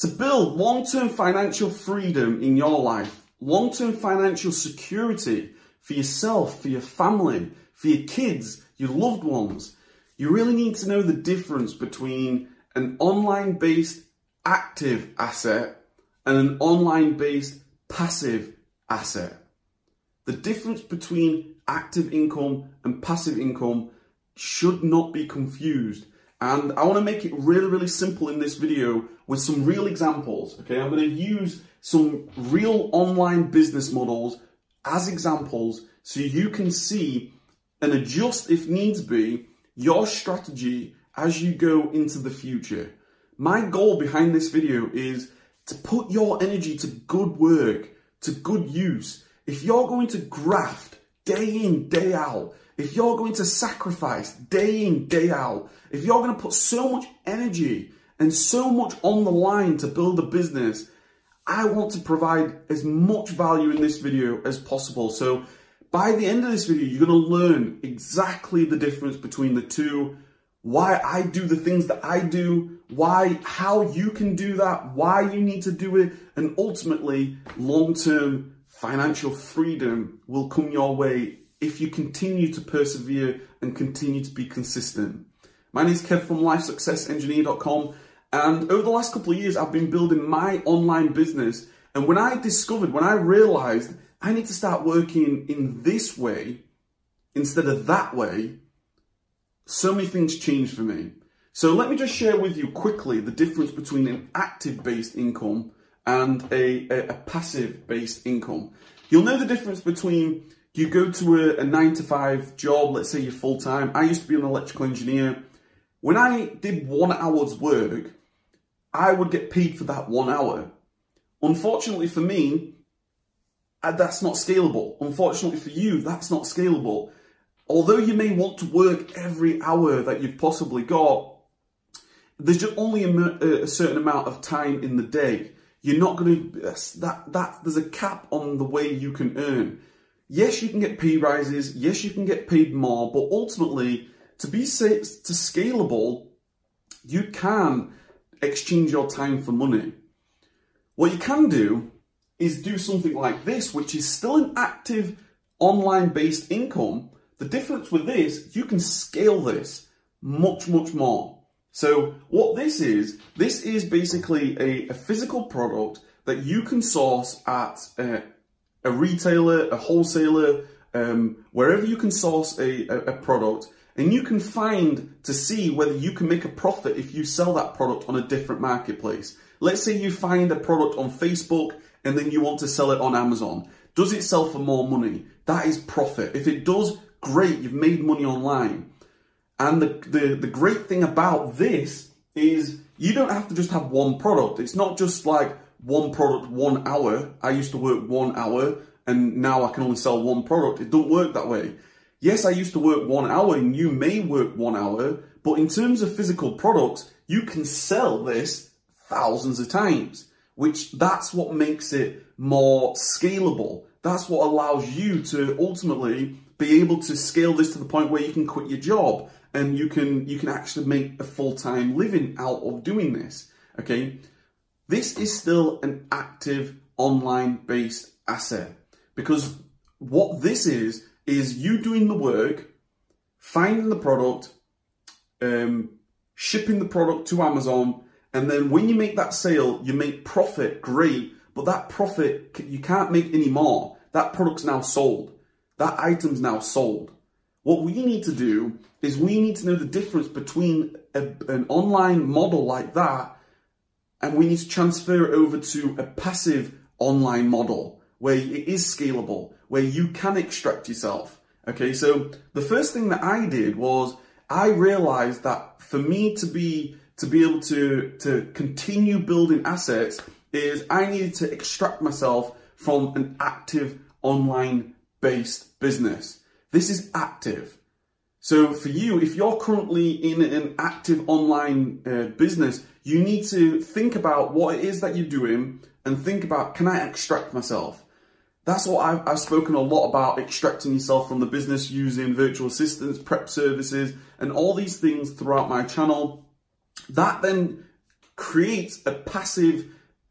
To build long-term financial freedom in your life, long-term financial security for yourself, for your family, for your kids, your loved ones, you really need to know the difference between an online-based active asset and an online-based passive asset. The difference between active income and passive income should not be confused. And I want to make it really, really simple in this video with some real examples. Okay, I'm going to use some real online business models as examples so you can see and adjust if needs be your strategy as you go into the future. My goal behind this video is to put your energy to good work, to good use. If you're going to graft day in, day out, if you're going to sacrifice day in, day out, if you're going to put so much energy and so much on the line to build a business, I want to provide as much value in this video as possible. So by the end of this video, you're going to learn exactly the difference between the two, why I do the things that I do, why, how you can do that, why you need to do it, and ultimately long-term financial freedom will come your way if you continue to persevere and continue to be consistent. My name is Kev from LifeSuccessEngineer.com and over the last couple of years, I've been building my online business. And when I discovered, when I realized I need to start working in this way instead of that way, so many things changed for me. So let me just share with you quickly the difference between an active based income and a, a, a passive based income. You'll know the difference between you go to a, a nine to five job, let's say you're full time. I used to be an electrical engineer. When I did one hour's work, I would get paid for that one hour. Unfortunately for me, uh, that's not scalable. Unfortunately for you, that's not scalable. Although you may want to work every hour that you've possibly got, there's just only a, a certain amount of time in the day. You're not going to that that there's a cap on the way you can earn. Yes, you can get pay rises. Yes, you can get paid more, but ultimately, to be to scalable, you can exchange your time for money. What you can do is do something like this, which is still an active online based income. The difference with this, you can scale this much, much more. So what this is, this is basically a, a physical product that you can source at a, a retailer, a wholesaler, um, wherever you can source a, a, a product and you can find to see whether you can make a profit if you sell that product on a different marketplace. Let's say you find a product on Facebook and then you want to sell it on Amazon. Does it sell for more money? That is profit. If it does, great, you've made money online. And the, the, the great thing about this is you don't have to just have one product. It's not just like one product, one hour. I used to work one hour and now I can only sell one product. It don't work that way. Yes, I used to work one hour and you may work one hour, but in terms of physical products, you can sell this thousands of times, which that's what makes it more scalable. That's what allows you to ultimately be able to scale this to the point where you can quit your job and you can you can actually make a full-time living out of doing this. Okay? This is still an active online based asset because what this is is you doing the work, finding the product, um, shipping the product to Amazon, and then when you make that sale, you make profit, great, but that profit, you can't make any more. That product's now sold. That item's now sold. What we need to do is we need to know the difference between a, an online model like that and we need to transfer it over to a passive online model where it is scalable, where you can extract yourself. Okay, so the first thing that I did was I realized that for me to be to be able to to continue building assets is I needed to extract myself from an active online based business. This is active. So for you, if you're currently in an active online uh, business, you need to think about what it is that you're doing and think about, can I extract myself? That's what I've, I've, spoken a lot about extracting yourself from the business using virtual assistants, prep services, and all these things throughout my channel. That then creates a passive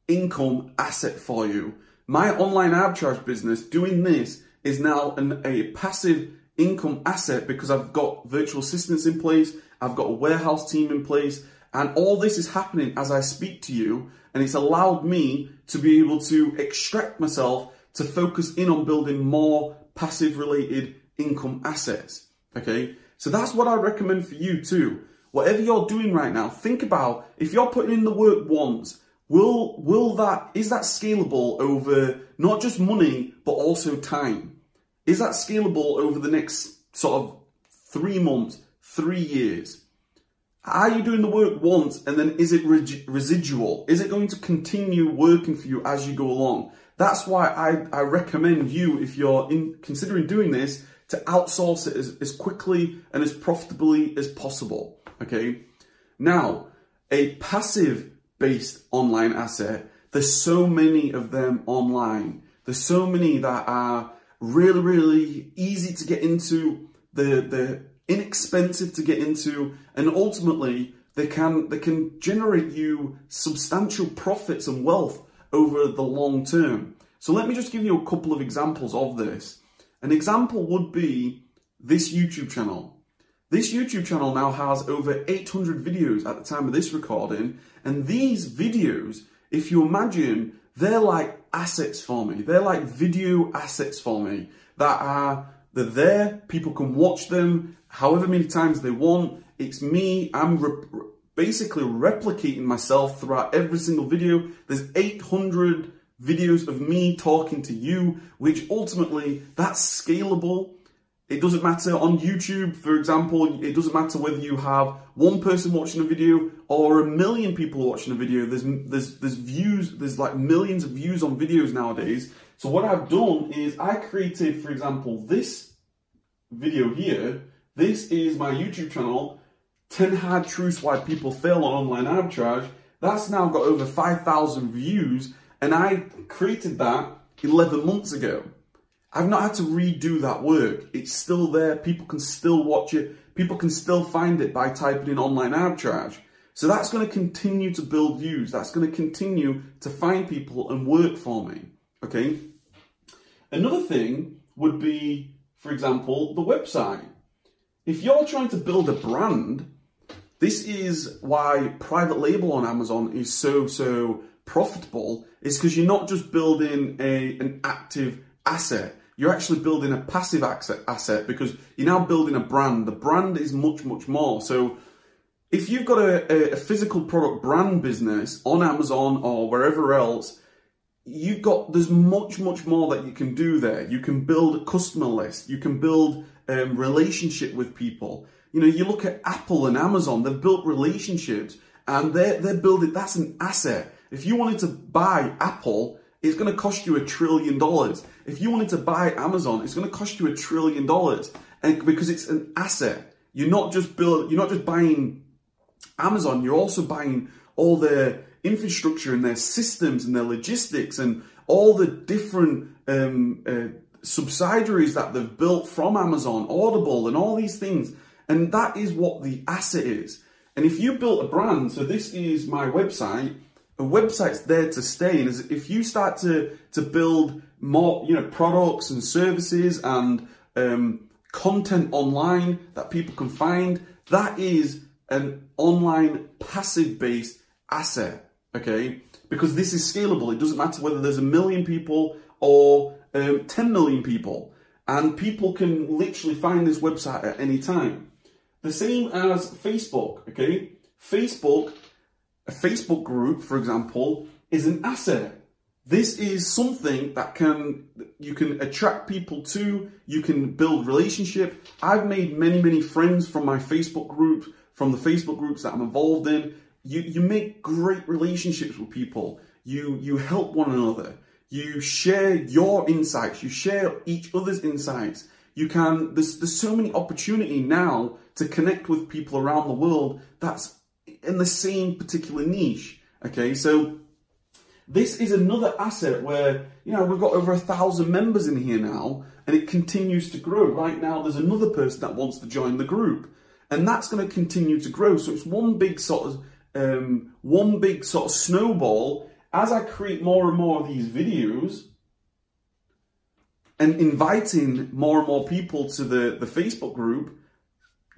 income asset for you. My online arbitrage business doing this is now an, a passive income asset because I've got virtual assistants in place, I've got a warehouse team in place, and all this is happening as I speak to you, and it's allowed me to be able to extract myself to focus in on building more passive related income assets. Okay, so that's what I recommend for you too. Whatever you're doing right now, think about if you're putting in the work once, will will that is that scalable over not just money but also time? Is that scalable over the next sort of three months, three years? Are you doing the work once and then is it residual? Is it going to continue working for you as you go along? That's why I, I recommend you, if you're in, considering doing this, to outsource it as, as quickly and as profitably as possible. Okay. Now, a passive based online asset, there's so many of them online. There's so many that are really, really easy to get into. The the inexpensive to get into, and ultimately they can they can generate you substantial profits and wealth over the long term. So let me just give you a couple of examples of this. An example would be this YouTube channel. This YouTube channel now has over 800 videos at the time of this recording, and these videos, if you imagine, they're like assets for me. They're like video assets for me that are they're there. People can watch them however many times they want. It's me. I'm basically replicating myself throughout every single video. There's 800 videos of me talking to you, which ultimately that's scalable. It doesn't matter on YouTube, for example, it doesn't matter whether you have one person watching a video or a million people watching a video. There's there's there's views, there's like millions of views on videos nowadays. So what I've done is I created, for example, this video here. This is my YouTube channel, 10 hard truths why people fail on online arbitrage. That's now got over 5,000 views and I created that 11 months ago. I've not had to redo that work. It's still there. People can still watch it. People can still find it by typing in online arbitrage. So that's going to continue to build views. That's going to continue to find people and work for me. Okay. Another thing would be, for example, the website. If you're trying to build a brand, this is why private label on Amazon is so, so profitable is because you're not just building a an active asset. You're actually building a passive asset because you're now building a brand. The brand is much, much more. So if you've got a, a physical product brand business on Amazon or wherever else, you've got there's much much more that you can do there you can build a customer list you can build um, relationship with people you know you look at apple and amazon they've built relationships and they're, they're building that's an asset if you wanted to buy Apple, it's going to cost you a trillion dollars. If you wanted to buy Amazon, it's going to cost you a trillion dollars. And because it's an asset, you're not just build, you're not just buying Amazon, you're also buying all their infrastructure and their systems and their logistics and all the different um, uh, subsidiaries that they've built from Amazon, Audible, and all these things. And that is what the asset is. And if you built a brand, so this is my website a website's there to stay. And if you start to to build more, you know, products and services and um, content online that people can find, that is an online passive based asset. Okay, because this is scalable. It doesn't matter whether there's a million people or um, 10 million people, and people can literally find this website at any time. The same as Facebook. Okay, Facebook a Facebook group, for example, is an asset. This is something that can you can attract people to, you can build relationship. I've made many, many friends from my Facebook group, from the Facebook groups that I'm involved in. You you make great relationships with people. You you help one another. You share your insights, you share each other's insights. You can there's there's so many opportunity now to connect with people around the world that's in the same particular niche. Okay, so this is another asset where, you know, we've got over a thousand members in here now and it continues to grow. Right now, there's another person that wants to join the group and that's going to continue to grow. So it's one big sort of um, one big sort of snowball as I create more and more of these videos and inviting more and more people to the, the Facebook group.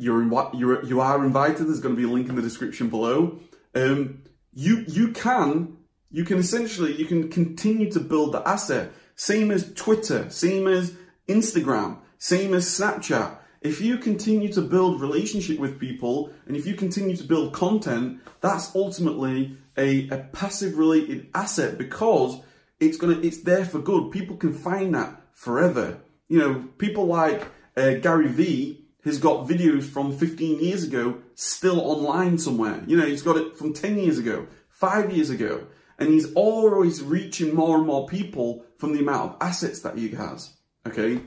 You're, you're you are invited. There's going to be a link in the description below. Um, you you can you can essentially you can continue to build the asset. Same as Twitter, same as Instagram, same as Snapchat. If you continue to build relationship with people and if you continue to build content, that's ultimately a, a passive related asset because it's gonna it's there for good. People can find that forever. You know, people like uh, Gary Vee has got videos from 15 years ago still online somewhere. You know, he's got it from 10 years ago, five years ago, and he's always reaching more and more people from the amount of assets that he has. Okay.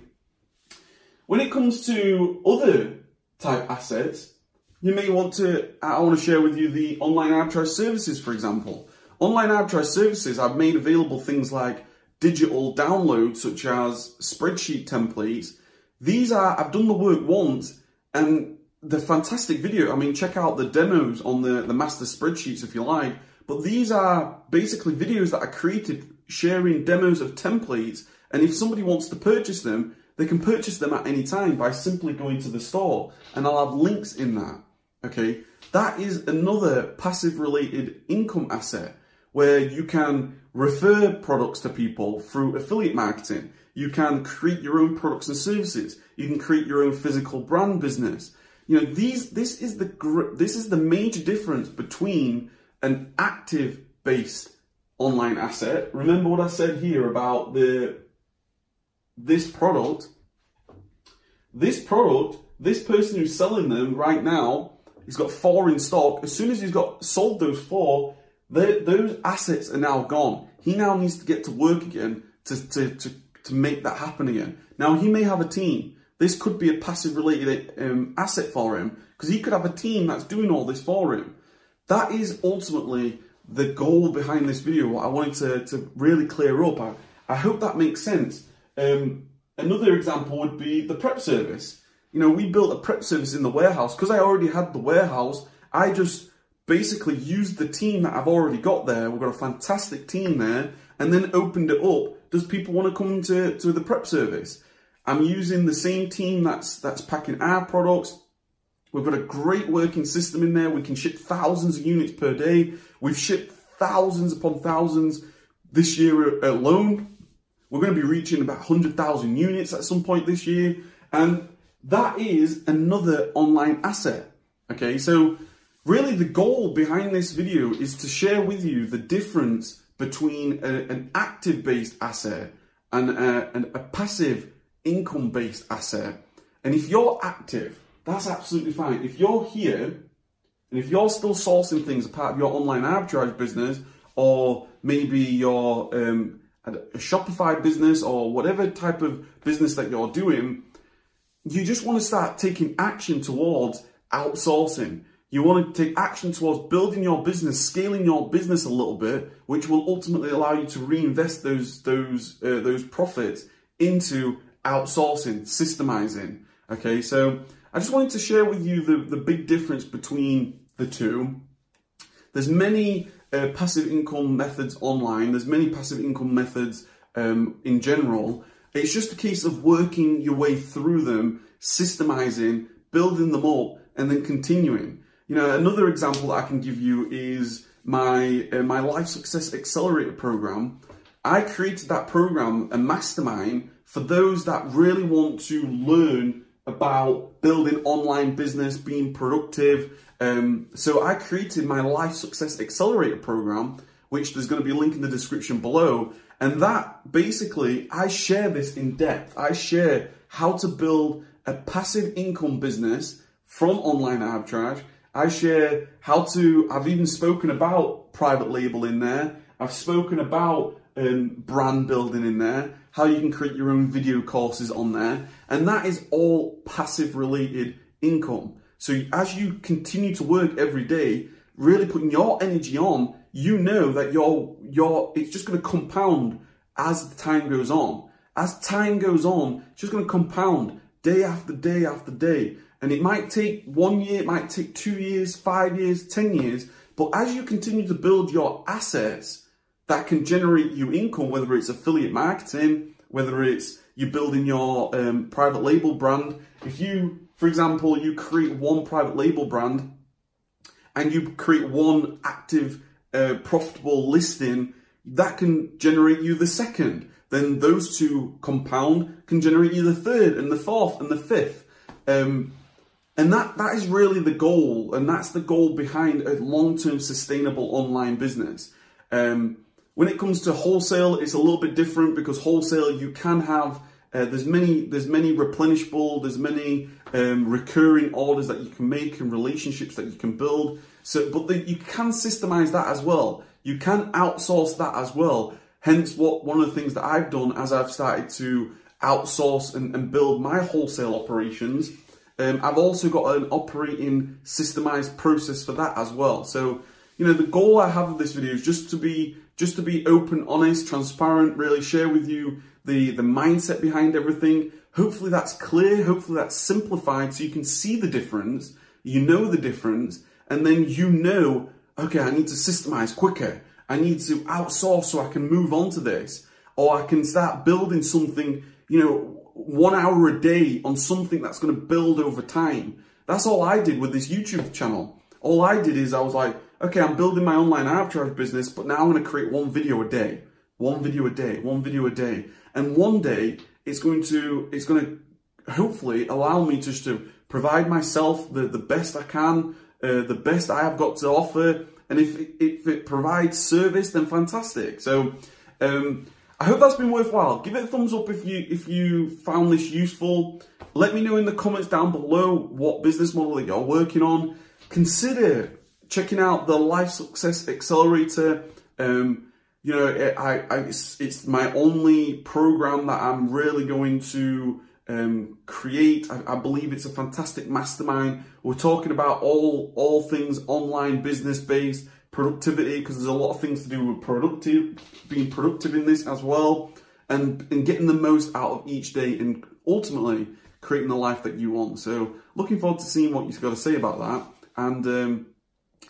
When it comes to other type assets, you may want to, I want to share with you the online arbitrage services, for example. Online arbitrage services, I've made available things like digital downloads, such as spreadsheet templates. These are, I've done the work once and the fantastic video. I mean, check out the demos on the, the master spreadsheets if you like. But these are basically videos that I created sharing demos of templates. And if somebody wants to purchase them, they can purchase them at any time by simply going to the store and I'll have links in that. Okay, that is another passive related income asset where you can refer products to people through affiliate marketing. You can create your own products and services. You can create your own physical brand business. You know, these, this is the, this is the major difference between an active based online asset. Remember what I said here about the, this product. This product, this person who's selling them right now, he's got four in stock. As soon as he's got sold those four, those assets are now gone. He now needs to get to work again to, to, to, to make that happen again. Now, he may have a team. This could be a passive related um, asset for him because he could have a team that's doing all this for him. That is ultimately the goal behind this video, what I wanted to, to really clear up. I, I hope that makes sense. Um, another example would be the prep service. You know, we built a prep service in the warehouse because I already had the warehouse. I just basically used the team that I've already got there. We've got a fantastic team there, and then opened it up. Does people want to come to, to the prep service? I'm using the same team that's that's packing our products. We've got a great working system in there. We can ship thousands of units per day. We've shipped thousands upon thousands this year alone. We're going to be reaching about 100,000 units at some point this year. And that is another online asset. Okay, so Really, the goal behind this video is to share with you the difference between a, an active based asset and a, and a passive income based asset. And if you're active, that's absolutely fine. If you're here and if you're still sourcing things as part of your online arbitrage business, or maybe your um, a Shopify business or whatever type of business that you're doing, you just want to start taking action towards outsourcing. You want to take action towards building your business, scaling your business a little bit, which will ultimately allow you to reinvest those those uh, those profits into outsourcing, systemizing. Okay, so I just wanted to share with you the, the big difference between the two. There's many uh, passive income methods online. There's many passive income methods um, in general. It's just a case of working your way through them, systemizing, building them up, and then continuing. You know, another example that I can give you is my uh, my Life Success Accelerator program. I created that program, a mastermind, for those that really want to learn about building online business, being productive. Um, so I created my Life Success Accelerator program, which there's going to be a link in the description below. And that basically, I share this in depth. I share how to build a passive income business from online arbitrage I share how to, I've even spoken about private label in there. I've spoken about um, brand building in there, how you can create your own video courses on there. And that is all passive related income. So as you continue to work every day, really putting your energy on, you know that your your it's just going to compound as the time goes on. As time goes on, it's just going to compound day after day after day. And it might take one year, it might take two years, five years, 10 years, But as you continue to build your assets that can generate you income, whether it's affiliate marketing, whether it's you building your um, private label brand, if you, for example, you create one private label brand and you create one active, uh, profitable listing, that can generate you the second. Then those two compound can generate you the third and the fourth and the fifth. Um, and that, that is really the goal, and that's the goal behind a long-term sustainable online business. Um, when it comes to wholesale, it's a little bit different because wholesale you can have uh, there's many there's many replenishable, there's many um, recurring orders that you can make and relationships that you can build. So, but the, you can systemize that as well. You can outsource that as well. Hence, what one of the things that I've done as I've started to outsource and, and build my wholesale operations um, I've also got an operating systemized process for that as well. So, you know, the goal I have of this video is just to be just to be open, honest, transparent, really share with you the, the mindset behind everything. Hopefully that's clear, hopefully that's simplified so you can see the difference, you know the difference, and then you know, okay, I need to systemize quicker. I need to outsource so I can move on to this. Or I can start building something, you know, one hour a day on something that's going to build over time. That's all I did with this YouTube channel. All I did is I was like, okay, I'm building my online arbitrage business, but now I'm going to create one video a day, one video a day, one video a day. And one day it's going to, it's going to hopefully allow me just to provide myself the, the best I can, uh, the best I have got to offer. And if, if it provides service, then fantastic. So, um, I hope that's been worthwhile. Give it a thumbs up if you if you found this useful. Let me know in the comments down below what business model that you're working on. Consider checking out the Life Success Accelerator. Um, you know, I, I it's, it's, my only program that I'm really going to um, create. I, I, believe it's a fantastic mastermind. We're talking about all all things online business based productivity because there's a lot of things to do with productive, being productive in this as well, and and getting the most out of each day and ultimately creating the life that you want. So looking forward to seeing what you've got to say about that. And um,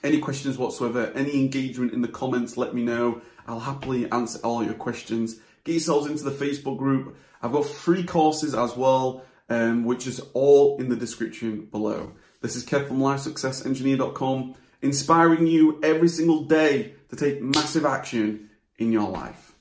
any questions whatsoever, any engagement in the comments, let me know. I'll happily answer all your questions. Get yourselves into the Facebook group. I've got free courses as well, um, which is all in the description below. This is Kev from LifeSuccessEngineer.com inspiring you every single day to take massive action in your life.